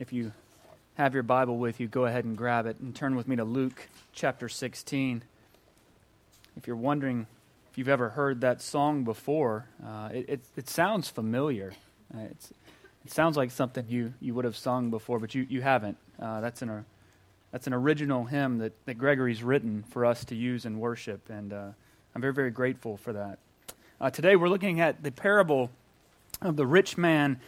If you have your Bible with you, go ahead and grab it and turn with me to Luke chapter 16. If you're wondering if you've ever heard that song before, uh, it, it, it, sounds familiar. Uh, it sounds like something you, you would have sung before, but you, you haven't. Uh, that's, an, that's an original hymn that, that Gregory's written for us to use in worship, and uh, I'm very, very grateful for that. Uh, today we're looking at the parable of the rich man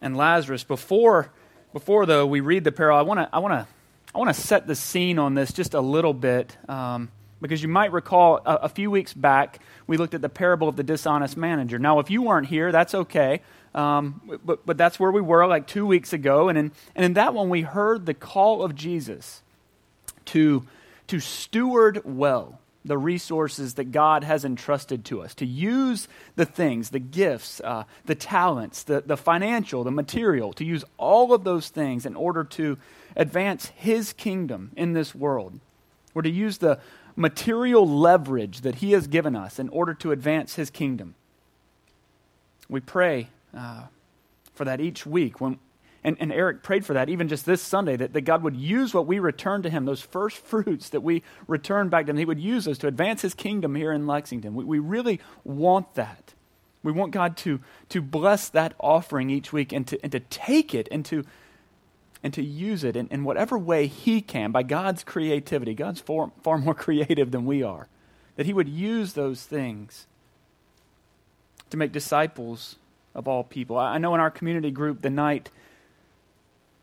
and Lazarus. Before, before though we read the parable, I want to I want to I want to set the scene on this just a little bit. Um, because you might recall a, a, few weeks back, we looked at the parable of the dishonest manager. Now, if you weren't here, that's okay. Um, but, but that's where we were like two weeks ago. And in, and in that one, we heard the call of Jesus to, to steward well the resources that God has entrusted to us, to use the things, the gifts, uh, the talents, the, the financial, the material, to use all of those things in order to advance His kingdom in this world. Or to use the material leverage that He has given us in order to advance His kingdom. We pray uh, for that each week when, and, and Eric prayed for that even just this Sunday, that, that God would use what we return to Him, those first fruits that we return back to Him, He would use those to advance His kingdom here in Lexington. We, we really want that. We want God to, to bless that offering each week and to, and to take it and to, and to use it in, in whatever way He can by God's creativity. God's far, far more creative than we are. That He would use those things to make disciples of all people. I, I know in our community group, the night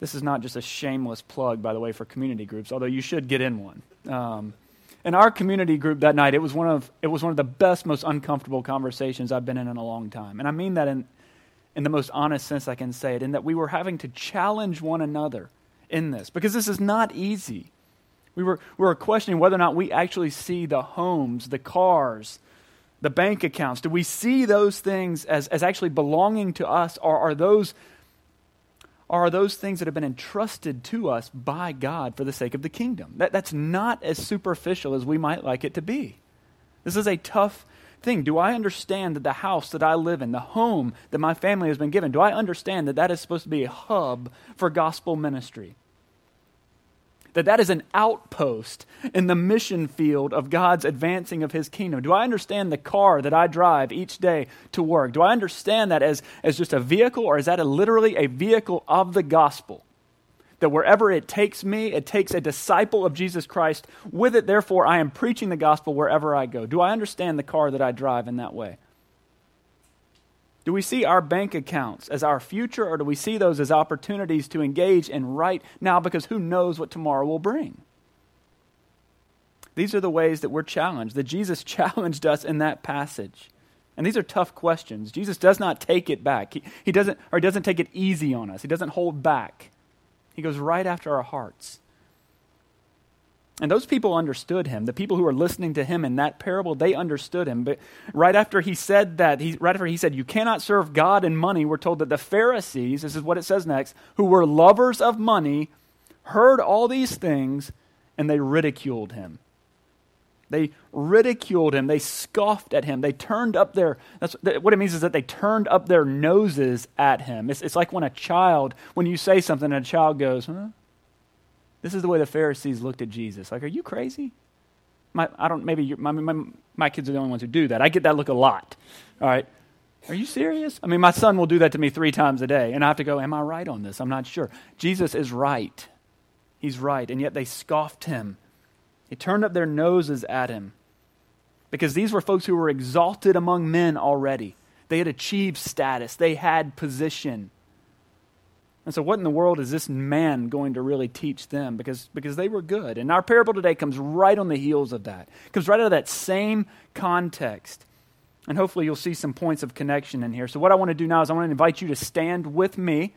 this is not just a shameless plug, by the way, for community groups, although you should get in one. Um, in our community group that night, it was one of it was one of the best, most uncomfortable conversations I've been in in a long time, and I mean that in in the most honest sense I can say it. In that we were having to challenge one another in this because this is not easy. We were we were questioning whether or not we actually see the homes, the cars, the bank accounts. Do we see those things as, as actually belonging to us, or are those are those things that have been entrusted to us by God for the sake of the kingdom. That, that's not as superficial as we might like it to be. This is a tough thing. Do I understand that the house that I live in, the home that my family has been given, do I understand that that is supposed to be a hub for gospel ministry? That that is an outpost in the mission field of God's advancing of his kingdom? Do I understand the car that I drive each day to work? Do I understand that as, as just a vehicle, or is that a, literally a vehicle of the gospel? That wherever it takes me, it takes a disciple of Jesus Christ. With it, therefore, I am preaching the gospel wherever I go. Do I understand the car that I drive in that way? Do we see our bank accounts as our future, or do we see those as opportunities to engage in right now because who knows what tomorrow will bring? These are the ways that we're challenged, that Jesus challenged us in that passage. And these are tough questions. Jesus does not take it back. He, he doesn't, or he doesn't take it easy on us. He doesn't hold back. He goes right after our hearts. And those people understood him. The people who were listening to him in that parable, they understood him. But right after he said that, he, right after he said, You cannot serve God and money, we're told that the Pharisees, this is what it says next, who were lovers of money, heard all these things and they ridiculed him. They ridiculed him. They scoffed at him. They turned up their, that's, what it means is that they turned up their noses at him. It's, it's like when a child, when you say something and a child goes, huh? This is the way the Pharisees looked at Jesus. Like, are you crazy? My, I don't, maybe my, my, my kids are the only ones who do that. I get that look a lot. All right. Are you serious? I mean, my son will do that to me three times a day, and I have to go, Am I right on this? I'm not sure. Jesus is right. He's right. And yet they scoffed him, they turned up their noses at him because these were folks who were exalted among men already. They had achieved status, they had position. And so, what in the world is this man going to really teach them? Because, because they were good. And our parable today comes right on the heels of that, comes right out of that same context. And hopefully, you'll see some points of connection in here. So, what I want to do now is I want to invite you to stand with me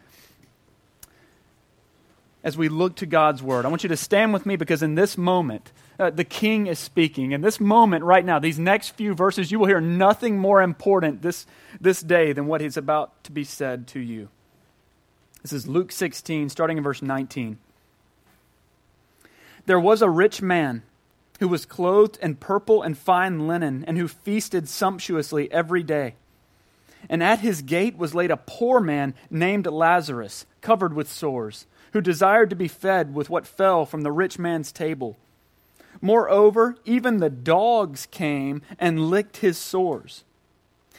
as we look to God's word. I want you to stand with me because in this moment, uh, the king is speaking. In this moment, right now, these next few verses, you will hear nothing more important this, this day than what is about to be said to you. This is Luke 16, starting in verse 19. There was a rich man who was clothed in purple and fine linen, and who feasted sumptuously every day. And at his gate was laid a poor man named Lazarus, covered with sores, who desired to be fed with what fell from the rich man's table. Moreover, even the dogs came and licked his sores.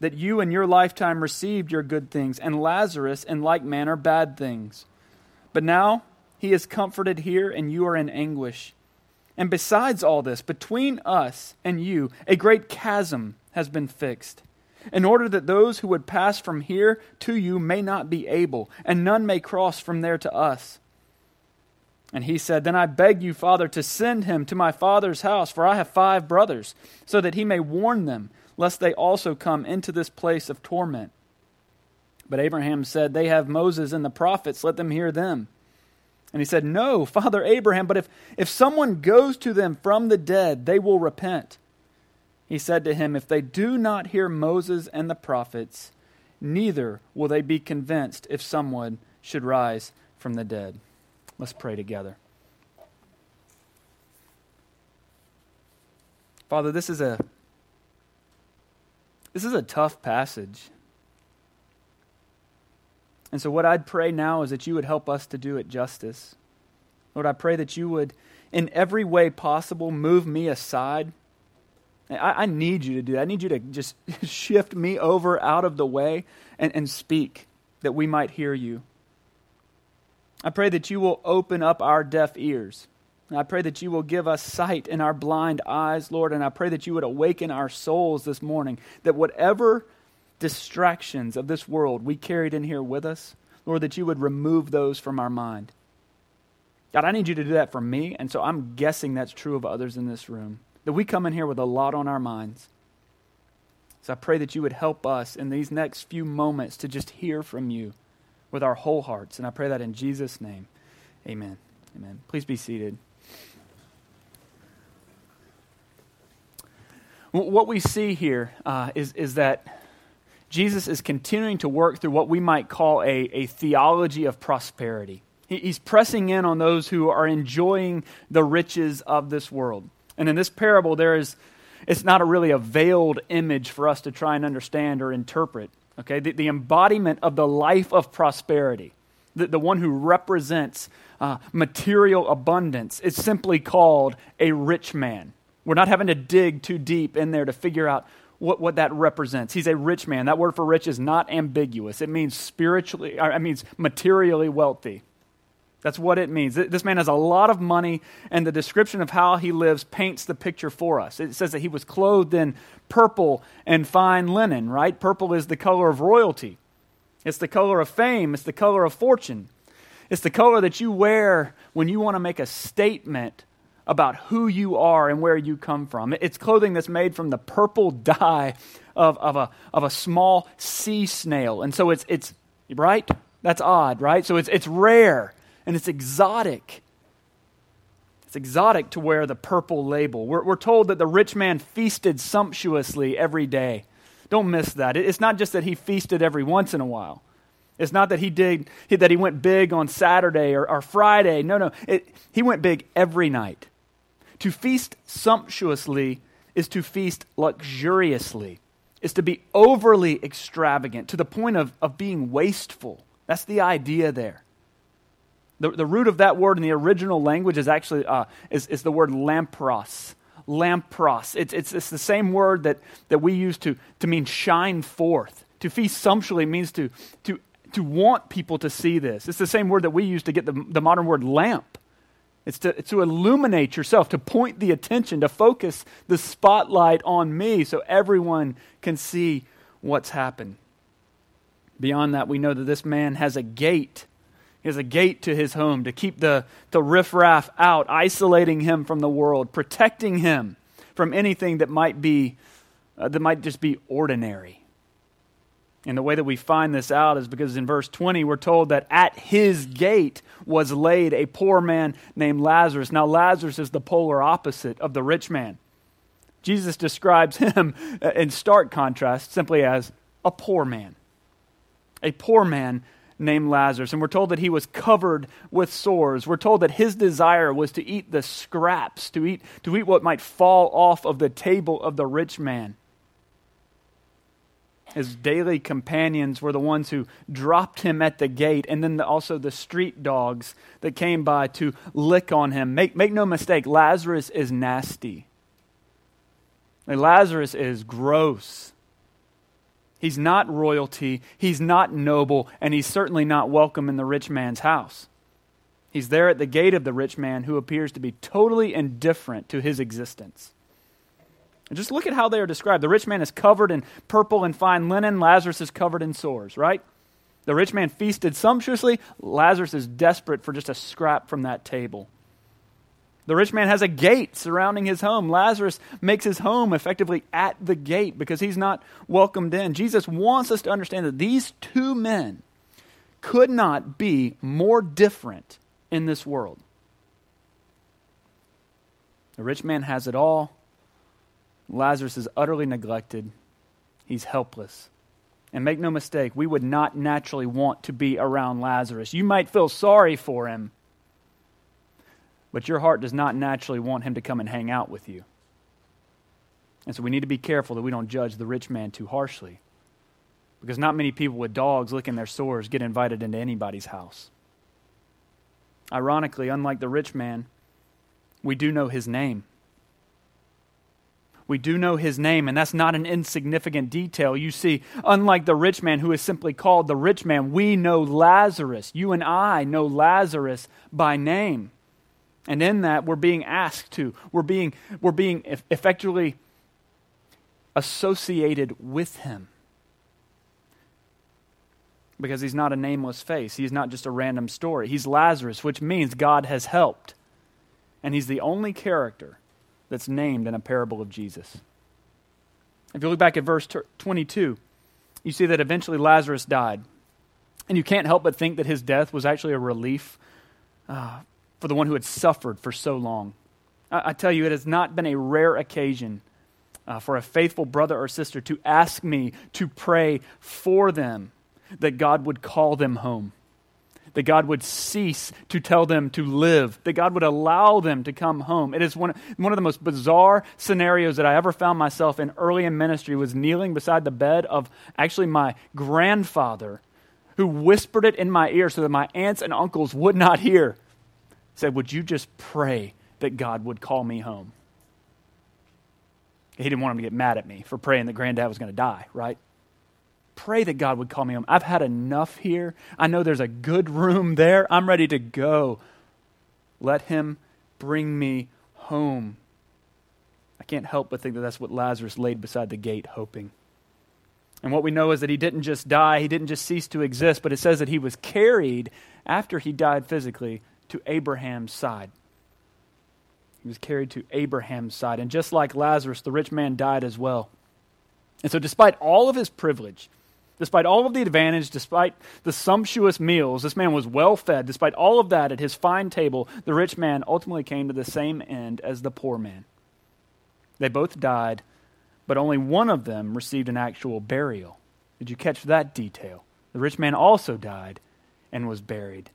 that you in your lifetime received your good things, and Lazarus in like manner bad things. But now he is comforted here, and you are in anguish. And besides all this, between us and you, a great chasm has been fixed, in order that those who would pass from here to you may not be able, and none may cross from there to us. And he said, Then I beg you, Father, to send him to my father's house, for I have five brothers, so that he may warn them lest they also come into this place of torment. But Abraham said, They have Moses and the prophets, let them hear them. And he said, No, Father Abraham, but if, if someone goes to them from the dead, they will repent. He said to him, If they do not hear Moses and the prophets, neither will they be convinced if someone should rise from the dead. Let's pray together. Father, this is a this is a tough passage. And so, what I'd pray now is that you would help us to do it justice. Lord, I pray that you would, in every way possible, move me aside. I, I need you to do that. I need you to just shift me over out of the way and, and speak that we might hear you. I pray that you will open up our deaf ears and I pray that you will give us sight in our blind eyes, Lord, and I pray that you would awaken our souls this morning, that whatever distractions of this world we carried in here with us, Lord, that you would remove those from our mind. God, I need you to do that for me, and so I'm guessing that's true of others in this room, that we come in here with a lot on our minds. So I pray that you would help us in these next few moments to just hear from you with our whole hearts, and I pray that in Jesus' name. Amen. Amen. Please be seated. What we see here uh, is is, that Jesus is continuing to work through what we might call a, a theology of prosperity. he's pressing in on those who are enjoying the riches of this world. And in this parable, there is, it's not a really a veiled image for us to try and understand or interpret. Okay, the, the embodiment of the life of prosperity, the, the one who represents uh, material abundance, is simply called a rich man. We're not having to dig too deep in there to figure out what, what that represents. He's a rich man. That word for rich is not ambiguous. It means spiritually, it means materially wealthy. That's what it means. This man has a lot of money, and the description of how he lives paints the picture for us. It says that he was clothed in purple and fine linen, right? Purple is the color of royalty, it's the color of fame, it's the color of fortune. It's the color that you wear when you want to make a statement about who you are and where you come from. It's clothing that's made from the purple dye of, of, a, of a small sea snail. And so it's, it's, right? That's odd, right? So it's, it's rare and it's exotic. It's exotic to wear the purple label. We're, we're told that the rich man feasted sumptuously every day. Don't miss that. It's not just that he feasted every once in a while. It's not that he did that he went big on Saturday or, or Friday. No, no. It, he went big every night. To feast sumptuously is to feast luxuriously, is to be overly extravagant to the point of, of being wasteful. That's the idea there. The, the root of that word in the original language is actually uh, is, is the word lampros. Lampros. It's, it's, it's the same word that, that we use to, to mean shine forth. To feast sumptuously means to, to, to want people to see this. It's the same word that we use to get the, the modern word lamp. It's to, it's to illuminate yourself, to point the attention, to focus the spotlight on me so everyone can see what's happened. Beyond that, we know that this man has a gate. He has a gate to his home to keep the, the riffraff out, isolating him from the world, protecting him from anything that might be uh, that might just be ordinary. And the way that we find this out is because in verse 20 we're told that at his gate was laid a poor man named Lazarus. Now, Lazarus is the polar opposite of the rich man. Jesus describes him in stark contrast simply as a poor man. A poor man named Lazarus. And we're told that he was covered with sores. We're told that his desire was to eat the scraps, to eat, to eat what might fall off of the table of the rich man. His daily companions were the ones who dropped him at the gate, and then the, also the street dogs that came by to lick on him. Make, make no mistake, Lazarus is nasty. Lazarus is gross. He's not royalty, he's not noble, and he's certainly not welcome in the rich man's house. He's there at the gate of the rich man who appears to be totally indifferent to his existence. Just look at how they are described. The rich man is covered in purple and fine linen, Lazarus is covered in sores, right? The rich man feasted sumptuously, Lazarus is desperate for just a scrap from that table. The rich man has a gate surrounding his home. Lazarus makes his home effectively at the gate because he's not welcomed in. Jesus wants us to understand that these two men could not be more different in this world. The rich man has it all, Lazarus is utterly neglected, he's helpless. And make no mistake, we would not naturally want to be around Lazarus. You might feel sorry for him, but your heart does not naturally want him to come and hang out with you. And so we need to be careful that we don't judge the rich man too harshly. Because not many people with dogs licking their sores get invited into anybody's house. Ironically, unlike the rich man, we do know his name. We do know his name, and that's not an insignificant detail. You see, unlike the rich man who is simply called the rich man, we know Lazarus. You and I know Lazarus by name. And in that, we're being asked to, we're being, we're being effectively associated with him. Because he's not a nameless face. He's not just a random story. He's Lazarus, which means God has helped. And he's the only character that's named in a parable of Jesus. If you look back at verse 22, you see that eventually Lazarus died. And you can't help but think that his death was actually a relief uh, for the one who had suffered for so long. I, I, tell you, it has not been a rare occasion uh, for a faithful brother or sister to ask me to pray for them that God would call them home that God would cease to tell them to live, that God would allow them to come home. It is one, one of the most bizarre scenarios that I ever found myself in early in ministry was kneeling beside the bed of actually my grandfather who whispered it in my ear so that my aunts and uncles would not hear. Said, Would you just pray that God would call me home? He didn't want him to get mad at me for praying that granddad was going to die, right? Pray that God would call me home. I've had enough here. I know there's a good room there. I'm ready to go. Let him bring me home. I can't help but think that that's what Lazarus laid beside the gate, hoping. And what we know is that he didn't just die, he didn't just cease to exist, but it says that he was carried after he died physically to Abraham's side. He was carried to Abraham's side. And just like Lazarus, the rich man died as well. And so, despite all of his privilege, Despite all of the advantage, despite the sumptuous meals, this man was well fed. Despite all of that, at his fine table, the rich man ultimately came to the same end as the poor man. They both died, but only one of them received an actual burial. Did you catch that detail? The rich man also died and was buried.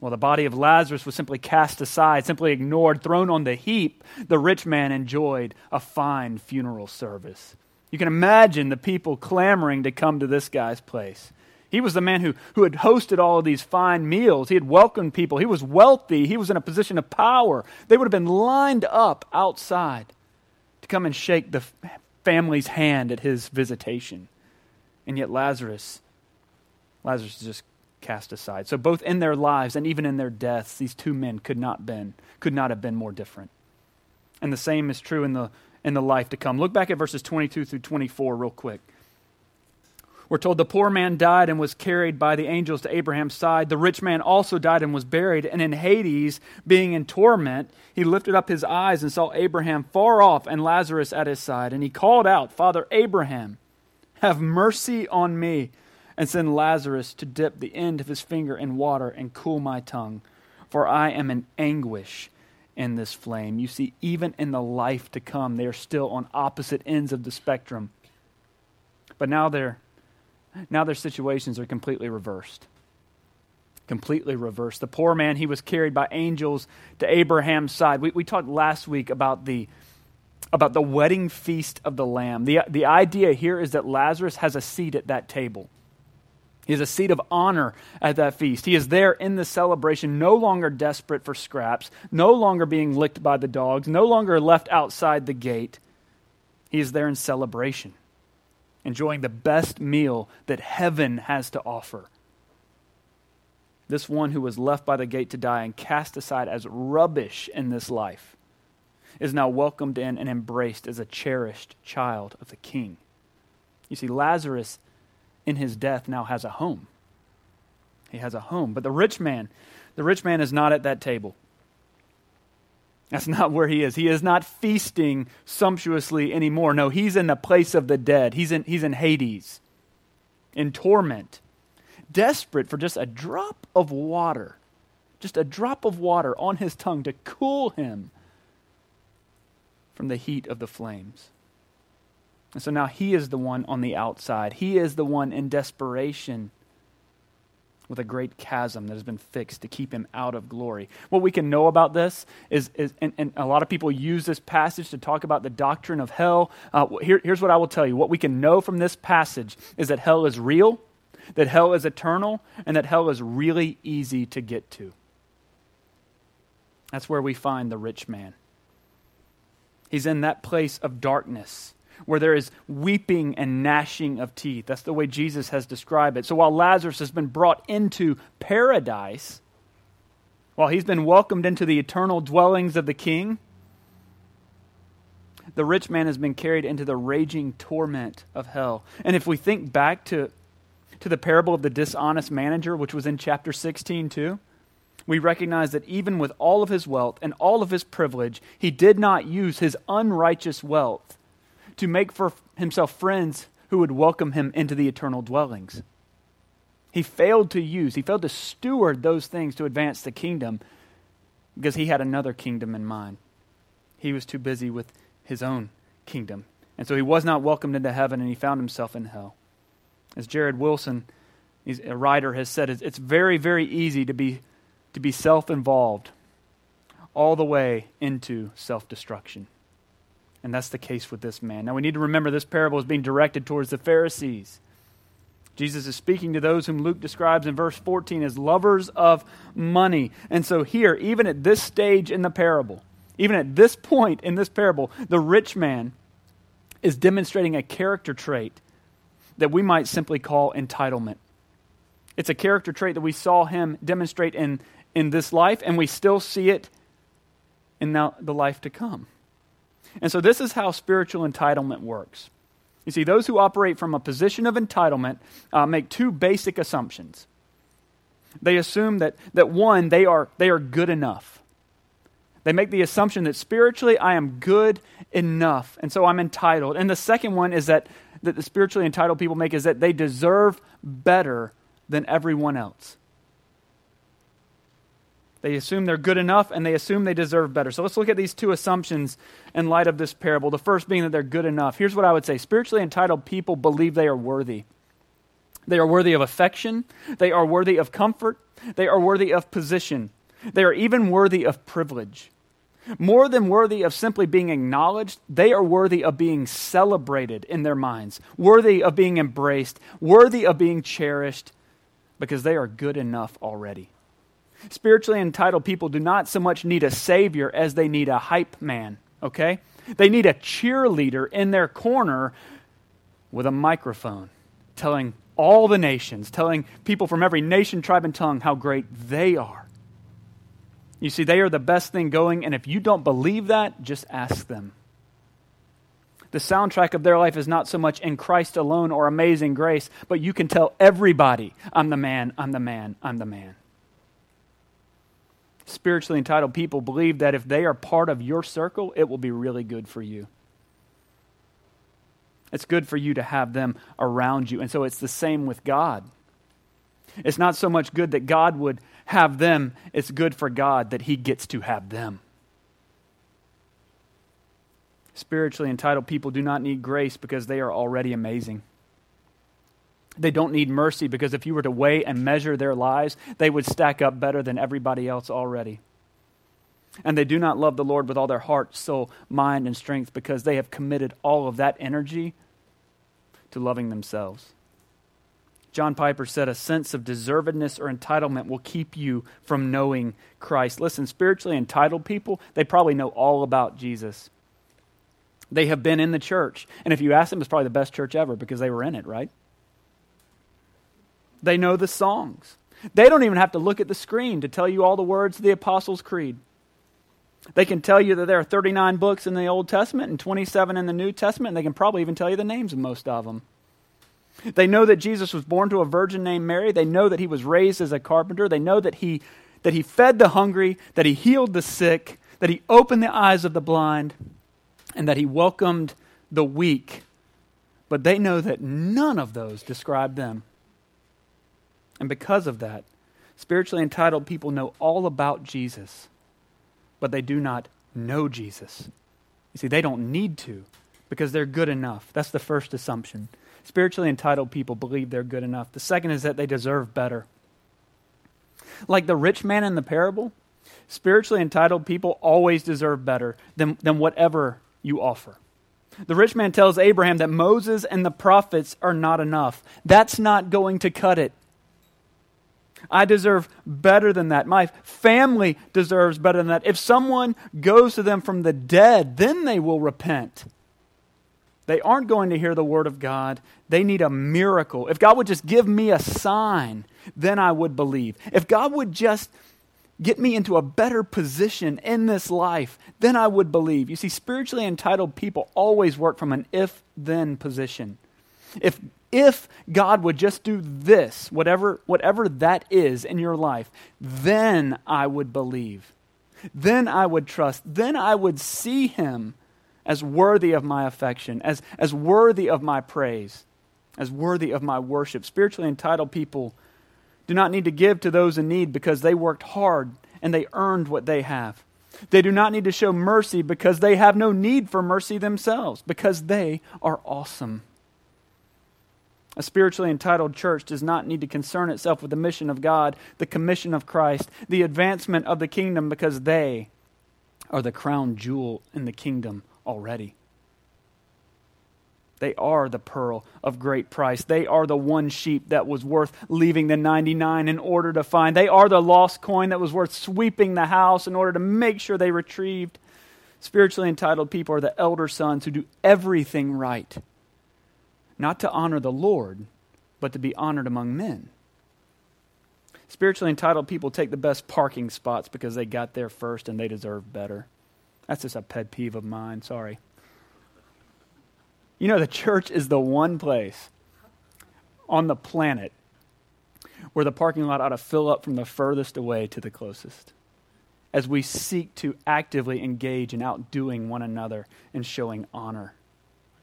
While the body of Lazarus was simply cast aside, simply ignored, thrown on the heap, the rich man enjoyed a fine funeral service. You can imagine the people clamoring to come to this guy's place. He was the man who, who had hosted all of these fine meals. He had welcomed people. He was wealthy. He was in a position of power. They would have been lined up outside to come and shake the family's hand at his visitation. And yet Lazarus, Lazarus is just cast aside. So both in their lives and even in their deaths, these two men could not been could not have been more different. And the same is true in the in the life to come. Look back at verses 22 through 24 real quick. We're told the poor man died and was carried by the angels to Abraham's side. The rich man also died and was buried. And in Hades, being in torment, he lifted up his eyes and saw Abraham far off and Lazarus at his side. And he called out, Father Abraham, have mercy on me and send Lazarus to dip the end of his finger in water and cool my tongue, for I am in anguish in this flame. You see, even in the life to come, they are still on opposite ends of the spectrum. But now their, now their situations are completely reversed. Completely reversed. The poor man, he was carried by angels to Abraham's side. We, we talked last week about the, about the wedding feast of the Lamb. The, the idea here is that Lazarus has a seat at that table. He has a seat of honor at that feast. He is there in the celebration, no longer desperate for scraps, no longer being licked by the dogs, no longer left outside the gate. He is there in celebration enjoying the best meal that heaven has to offer. This one who was left by the gate to die and cast aside as rubbish in this life is now welcomed in and embraced as a cherished child of the king. You see, Lazarus in his death now has a home. He has a home. But the rich man, the rich man is not at that table. That's not where he is. He is not feasting sumptuously anymore. No, he's in the place of the dead. He's in, he's in Hades, in torment, desperate for just a drop of water, just a drop of water on his tongue to cool him from the heat of the flames. And so now he is the one on the outside. He is the one in desperation with a great chasm that has been fixed to keep him out of glory. What we can know about this is, is and, and a lot of people use this passage to talk about the doctrine of hell. Uh, here, here's what I will tell you. What we can know from this passage is that hell is real, that hell is eternal, and that hell is really easy to get to. That's where we find the rich man. He's in that place of darkness where there is weeping and gnashing of teeth. That's the way Jesus has described it. So while Lazarus has been brought into paradise, while he's been welcomed into the eternal dwellings of the king, the rich man has been carried into the raging torment of hell. And if we think back to, to the parable of the dishonest manager, which was in chapter 16 too, we recognize that even with all of his wealth and all of his privilege, he did not use his unrighteous wealth to make for himself friends who would welcome him into the eternal dwellings. He failed to use, he failed to steward those things to advance the kingdom because he had another kingdom in mind. He was too busy with his own kingdom. And so he was not welcomed into heaven and he found himself in hell. As Jared Wilson, a writer, has said, it's very, very easy to be, to be self involved all the way into self destruction. And that's the case with this man. Now we need to remember this parable is being directed towards the Pharisees. Jesus is speaking to those whom Luke describes in verse 14 as lovers of money. And so, here, even at this stage in the parable, even at this point in this parable, the rich man is demonstrating a character trait that we might simply call entitlement. It's a character trait that we saw him demonstrate in, in this life, and we still see it in now, the life to come. And so, this is how spiritual entitlement works. You see, those who operate from a position of entitlement uh, make two basic assumptions. They assume that, that one, they are, they are good enough. They make the assumption that spiritually I am good enough, and so I'm entitled. And the second one is that, that the spiritually entitled people make is that they deserve better than everyone else. They assume they're good enough and they assume they deserve better. So let's look at these two assumptions in light of this parable. The first being that they're good enough. Here's what I would say spiritually entitled people believe they are worthy. They are worthy of affection, they are worthy of comfort, they are worthy of position, they are even worthy of privilege. More than worthy of simply being acknowledged, they are worthy of being celebrated in their minds, worthy of being embraced, worthy of being cherished, because they are good enough already. Spiritually entitled people do not so much need a savior as they need a hype man, okay? They need a cheerleader in their corner with a microphone telling all the nations, telling people from every nation, tribe, and tongue how great they are. You see, they are the best thing going, and if you don't believe that, just ask them. The soundtrack of their life is not so much in Christ alone or amazing grace, but you can tell everybody, I'm the man, I'm the man, I'm the man spiritually entitled people believe that if they are part of your circle, it will be really good for you. It's good for you to have them around you. And so it's the same with God. It's not so much good that God would have them, it's good for God that He gets to have them. Spiritually entitled people do not need grace because they are already amazing. They don't need mercy because if you were to weigh and measure their lives, they would stack up better than everybody else already. And they do not love the Lord with all their heart, soul, mind, and strength because they have committed all of that energy to loving themselves. John Piper said, A sense of deservedness or entitlement will keep you from knowing Christ. Listen, spiritually entitled people, they probably know all about Jesus. They have been in the church. And if you ask them, it's probably the best church ever because they were in it, right? They know the songs. They don't even have to look at the screen to tell you all the words of the Apostles' Creed. They can tell you that there are 39 books in the Old Testament and 27 in the New Testament, and they can probably even tell you the names of most of them. They know that Jesus was born to a virgin named Mary. They know that he was raised as a carpenter. They know that he, that he fed the hungry, that he healed the sick, that he opened the eyes of the blind, and that he welcomed the weak. But they know that none of those describe them. And because of that, spiritually entitled people know all about Jesus, but they do not know Jesus. You see, they don't need to because they're good enough. That's the first assumption. Spiritually entitled people believe they're good enough. The second is that they deserve better. Like the rich man in the parable, spiritually entitled people always deserve better than, than whatever you offer. The rich man tells Abraham that Moses and the prophets are not enough. That's not going to cut it. I deserve better than that. My family deserves better than that. If someone goes to them from the dead, then they will repent. They aren't going to hear the word of God. They need a miracle. If God would just give me a sign, then I would believe. If God would just get me into a better position in this life, then I would believe. You see, spiritually entitled people always work from an if then position. If if God would just do this, whatever whatever that is in your life, then I would believe. Then I would trust. Then I would see him as worthy of my affection, as, as worthy of my praise, as worthy of my worship. Spiritually entitled people do not need to give to those in need because they worked hard and they earned what they have. They do not need to show mercy because they have no need for mercy themselves, because they are awesome. A spiritually entitled church does not need to concern itself with the mission of God, the commission of Christ, the advancement of the kingdom, because they are the crown jewel in the kingdom already. They are the pearl of great price. They are the one sheep that was worth leaving the 99 in order to find. They are the lost coin that was worth sweeping the house in order to make sure they retrieved. Spiritually entitled people are the elder sons who do everything right, not to honor the Lord, but to be honored among men. Spiritually entitled people take the best parking spots because they got there first and they deserve better. That's just a pet peeve of mine. Sorry. You know, the church is the one place on the planet where the parking lot ought to fill up from the furthest away to the closest as we seek to actively engage in outdoing one another and showing honor.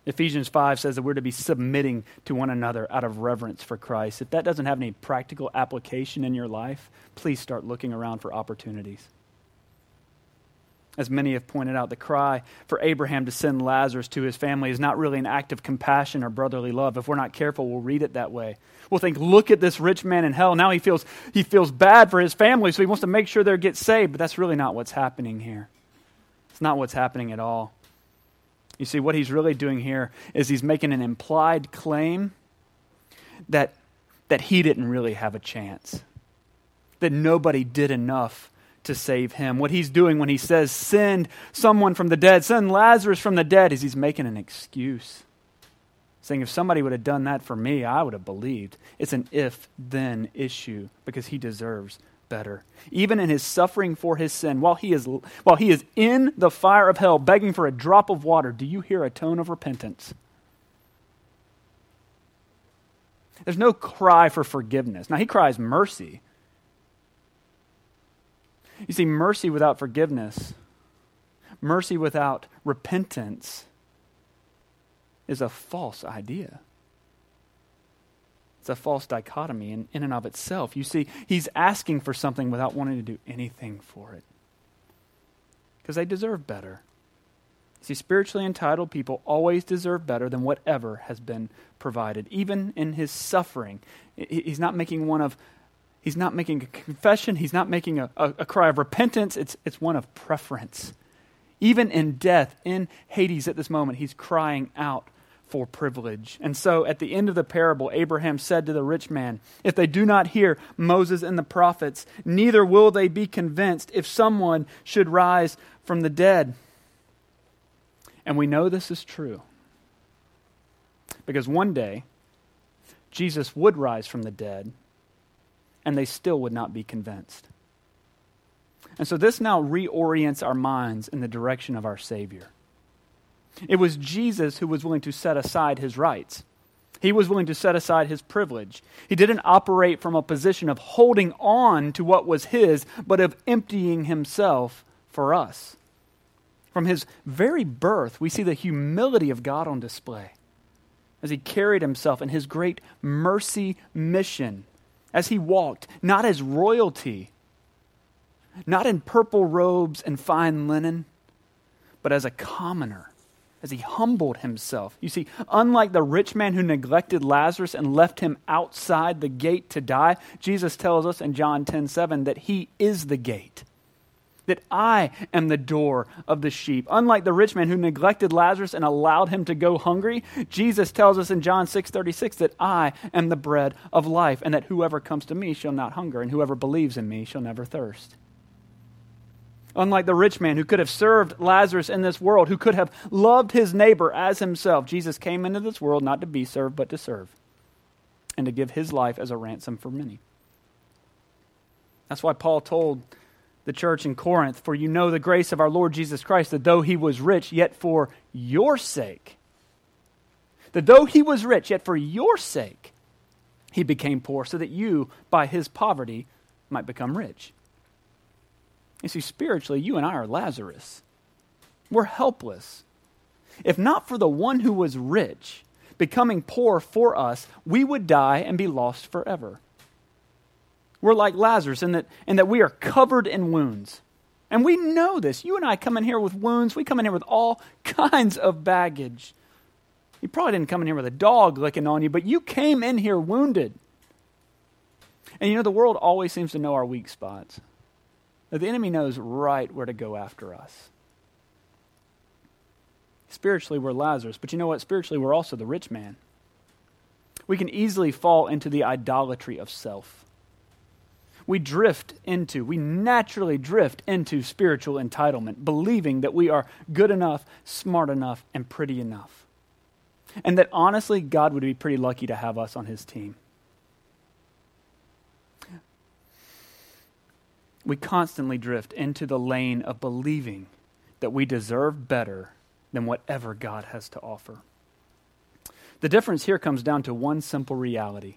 Ephesians 5 says that we're to be submitting to one another out of reverence for Christ. If that doesn't have any practical application in your life, please start looking around for opportunities. As many have pointed out, the cry for Abraham to send Lazarus to his family is not really an act of compassion or brotherly love. If we're not careful, we'll read it that way. We'll think, look at this rich man in hell. Now he feels, he feels bad for his family, so he wants to make sure they get saved. But that's really not what's happening here. It's not what's happening at all. You see, what he's really doing here is he's making an implied claim that, that he didn't really have a chance, that nobody did enough to save him. What he's doing when he says, send someone from the dead, send Lazarus from the dead, is he's making an excuse. Saying, if somebody would have done that for me, I would have believed. It's an if then issue because he deserves better. Even in his suffering for his sin, while he is, while he is in the fire of hell begging for a drop of water, do you hear a tone of repentance? There's no cry for forgiveness. Now, he cries mercy, you see, mercy without forgiveness, mercy without repentance, is a false idea. It's a false dichotomy in, in and of itself. You see, he's asking for something without wanting to do anything for it. Because they deserve better. See, spiritually entitled people always deserve better than whatever has been provided, even in his suffering. He's not making one of, he's not making a confession, he's not making a, a, a cry of repentance, it's, it's one of preference. Even in death, in Hades at this moment, he's crying out for privilege. And so at the end of the parable, Abraham said to the rich man, If they do not hear Moses and the prophets, neither will they be convinced if someone should rise from the dead. And we know this is true because one day Jesus would rise from the dead and they still would not be convinced. And so this now reorients our minds in the direction of our Savior. It was Jesus who was willing to set aside his rights. He was willing to set aside his privilege. He didn't operate from a position of holding on to what was his, but of emptying himself for us. From his very birth, we see the humility of God on display as he carried himself in his great mercy mission, as he walked, not as royalty, not in purple robes and fine linen, but as a commoner, as he humbled himself. You see, unlike the rich man who neglected Lazarus and left him outside the gate to die, Jesus tells us in John 10 7 that he is the gate that I am the door of the sheep. Unlike the rich man who neglected Lazarus and allowed him to go hungry, Jesus tells us in John 6:36 that I am the bread of life and that whoever comes to me shall not hunger and whoever believes in me shall never thirst. Unlike the rich man who could have served Lazarus in this world, who could have loved his neighbor as himself, Jesus came into this world not to be served but to serve and to give his life as a ransom for many. That's why Paul told the church in Corinth, for you know the grace of our Lord Jesus Christ, that though he was rich, yet for your sake, that though he was rich, yet for your sake, he became poor, so that you, by his poverty, might become rich. You see, spiritually, you and I are Lazarus. We're helpless. If not for the one who was rich becoming poor for us, we would die and be lost forever. We're like Lazarus in that, in that we are covered in wounds. And we know this. You and I come in here with wounds. We come in here with all kinds of baggage. You probably didn't come in here with a dog licking on you, but you came in here wounded. And you know, the world always seems to know our weak spots. The enemy knows right where to go after us. Spiritually, we're Lazarus, but you know what? Spiritually, we're also the rich man. We can easily fall into the idolatry of self we drift into, we naturally drift into spiritual entitlement, believing that we are good enough, smart enough, and pretty enough. And that honestly, God would be pretty lucky to have us on his team. We constantly drift into the lane of believing that we deserve better than whatever God has to offer. The difference here comes down to one simple reality.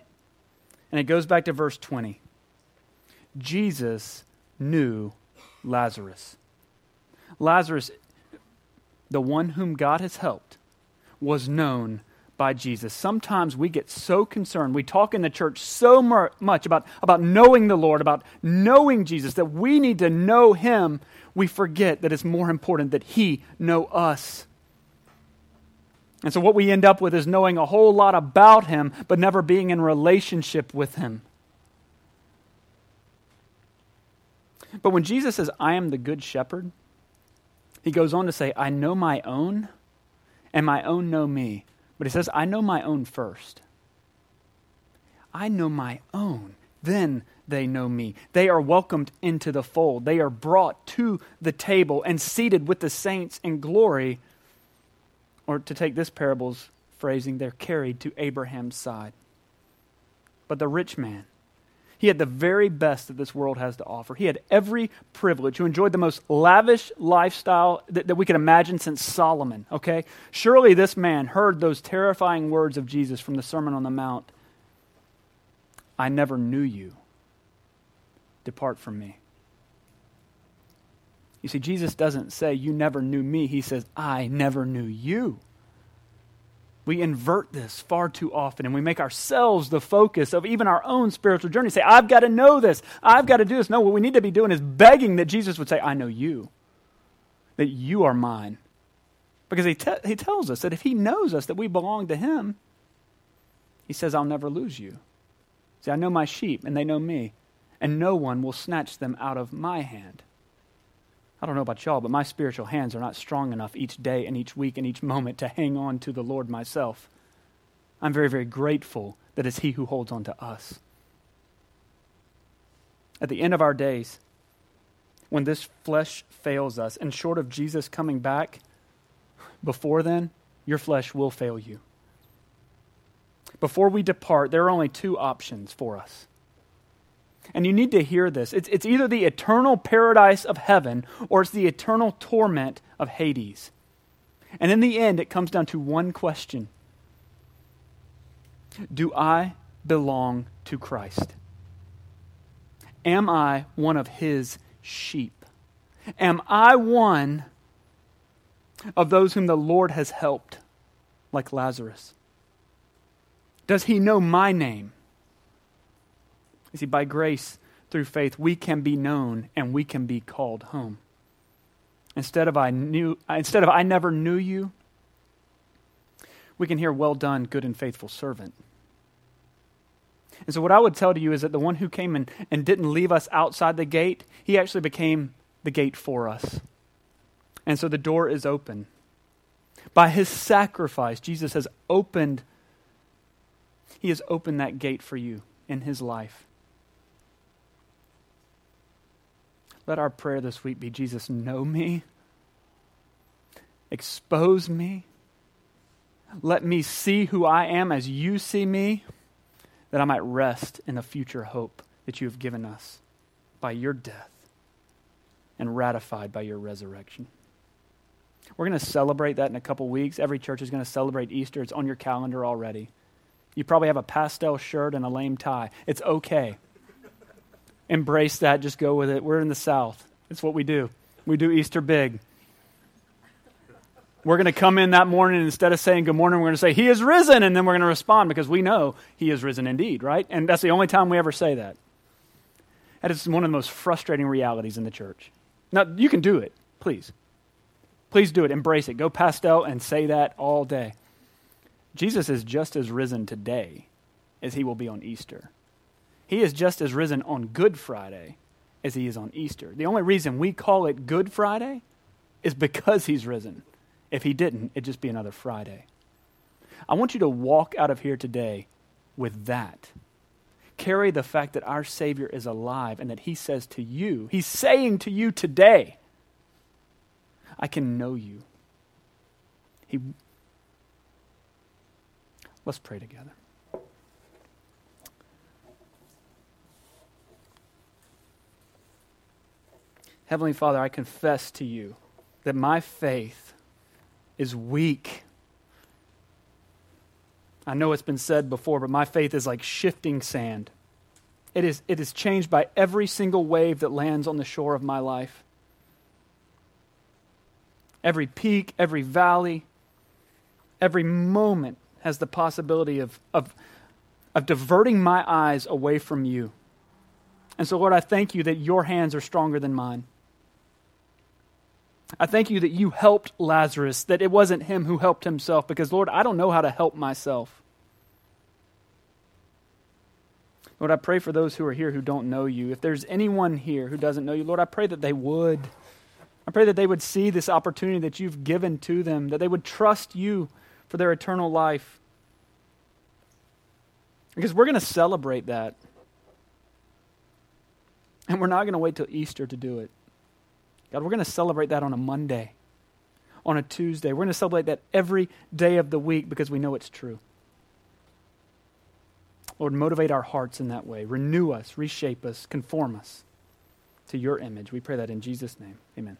And it goes back to verse 20. Jesus knew Lazarus. Lazarus, the one whom God has helped, was known by Jesus. Sometimes we get so concerned, we talk in the church so much about, about knowing the Lord, about knowing Jesus, that we need to know Him, we forget that it's more important that He know us. And so what we end up with is knowing a whole lot about Him, but never being in relationship with Him. But when Jesus says, I am the good shepherd, he goes on to say, I know my own, and my own know me. But he says, I know my own first. I know my own. Then they know me. They are welcomed into the fold. They are brought to the table and seated with the saints in glory. Or to take this parable's phrasing, they're carried to Abraham's side. But the rich man, he had the very best that this world has to offer. He had every privilege, who enjoyed the most lavish lifestyle that, that we could imagine since Solomon, okay? Surely this man heard those terrifying words of Jesus from the Sermon on the Mount I never knew you. Depart from me. You see, Jesus doesn't say, You never knew me. He says, I never knew you. We invert this far too often and we make ourselves the focus of even our own spiritual journey. Say, I've got to know this. I've got to do this. No, what we need to be doing is begging that Jesus would say, I know you, that you are mine. Because he, te- he tells us that if he knows us, that we belong to him, he says, I'll never lose you. See, I know my sheep and they know me, and no one will snatch them out of my hand. I don't know about y'all, but my spiritual hands are not strong enough each day and each week and each moment to hang on to the Lord myself. I'm very, very grateful that it's He who holds on to us. At the end of our days, when this flesh fails us, and short of Jesus coming back, before then, your flesh will fail you. Before we depart, there are only two options for us. And you need to hear this. It's, it's either the eternal paradise of heaven or it's the eternal torment of Hades. And in the end, it comes down to one question Do I belong to Christ? Am I one of his sheep? Am I one of those whom the Lord has helped, like Lazarus? Does he know my name? You see, by grace through faith, we can be known and we can be called home. Instead of I knew instead of I never knew you, we can hear well done, good and faithful servant. And so what I would tell to you is that the one who came and, and didn't leave us outside the gate, he actually became the gate for us. And so the door is open. By his sacrifice, Jesus has opened he has opened that gate for you in his life. Let our prayer this week be Jesus, know me, expose me, let me see who I am as you see me, that I might rest in the future hope that you have given us by your death and ratified by your resurrection. We're going to celebrate that in a couple weeks. Every church is going to celebrate Easter. It's on your calendar already. You probably have a pastel shirt and a lame tie. It's okay embrace that, just go with it. We're in the South. It's what we do. We do Easter big. We're going to come in that morning instead of saying good morning, we're going to say, He is risen. And then we're going to respond because we know He is risen indeed, right? And that's the only time we ever say that. That is one of the most frustrating realities in the church. Now, you can do it, please. Please do it. Embrace it. Go pastel and say that all day. Jesus is just as risen today as He will be on Easter. He is just as risen on Good Friday as he is on Easter. The only reason we call it Good Friday is because he's risen. If he didn't, it'd just be another Friday. I want you to walk out of here today with that. Carry the fact that our Savior is alive and that he says to you, he's saying to you today, I can know you. He Let's pray together. Heavenly Father, I confess to you that my faith is weak. I know it's been said before, but my faith is like shifting sand. It is, it is changed by every single wave that lands on the shore of my life. Every peak, every valley, every moment has the possibility of, of, of diverting my eyes away from you. And so, Lord, I thank you that your hands are stronger than mine. I thank you that you helped Lazarus, that it wasn't him who helped himself, because, Lord, I don't know how to help myself. Lord, I pray for those who are here who don't know you. If there's anyone here who doesn't know you, Lord, I pray that they would. I pray that they would see this opportunity that you've given to them, that they would trust you for their eternal life. Because we're going to celebrate that. And we're not going to wait till Easter to do it. God, we're going to celebrate that on a Monday, on a Tuesday. We're going to celebrate that every day of the week because we know it's true. Lord, motivate our hearts in that way. Renew us, reshape us, conform us to your image. We pray that in Jesus' name. Amen.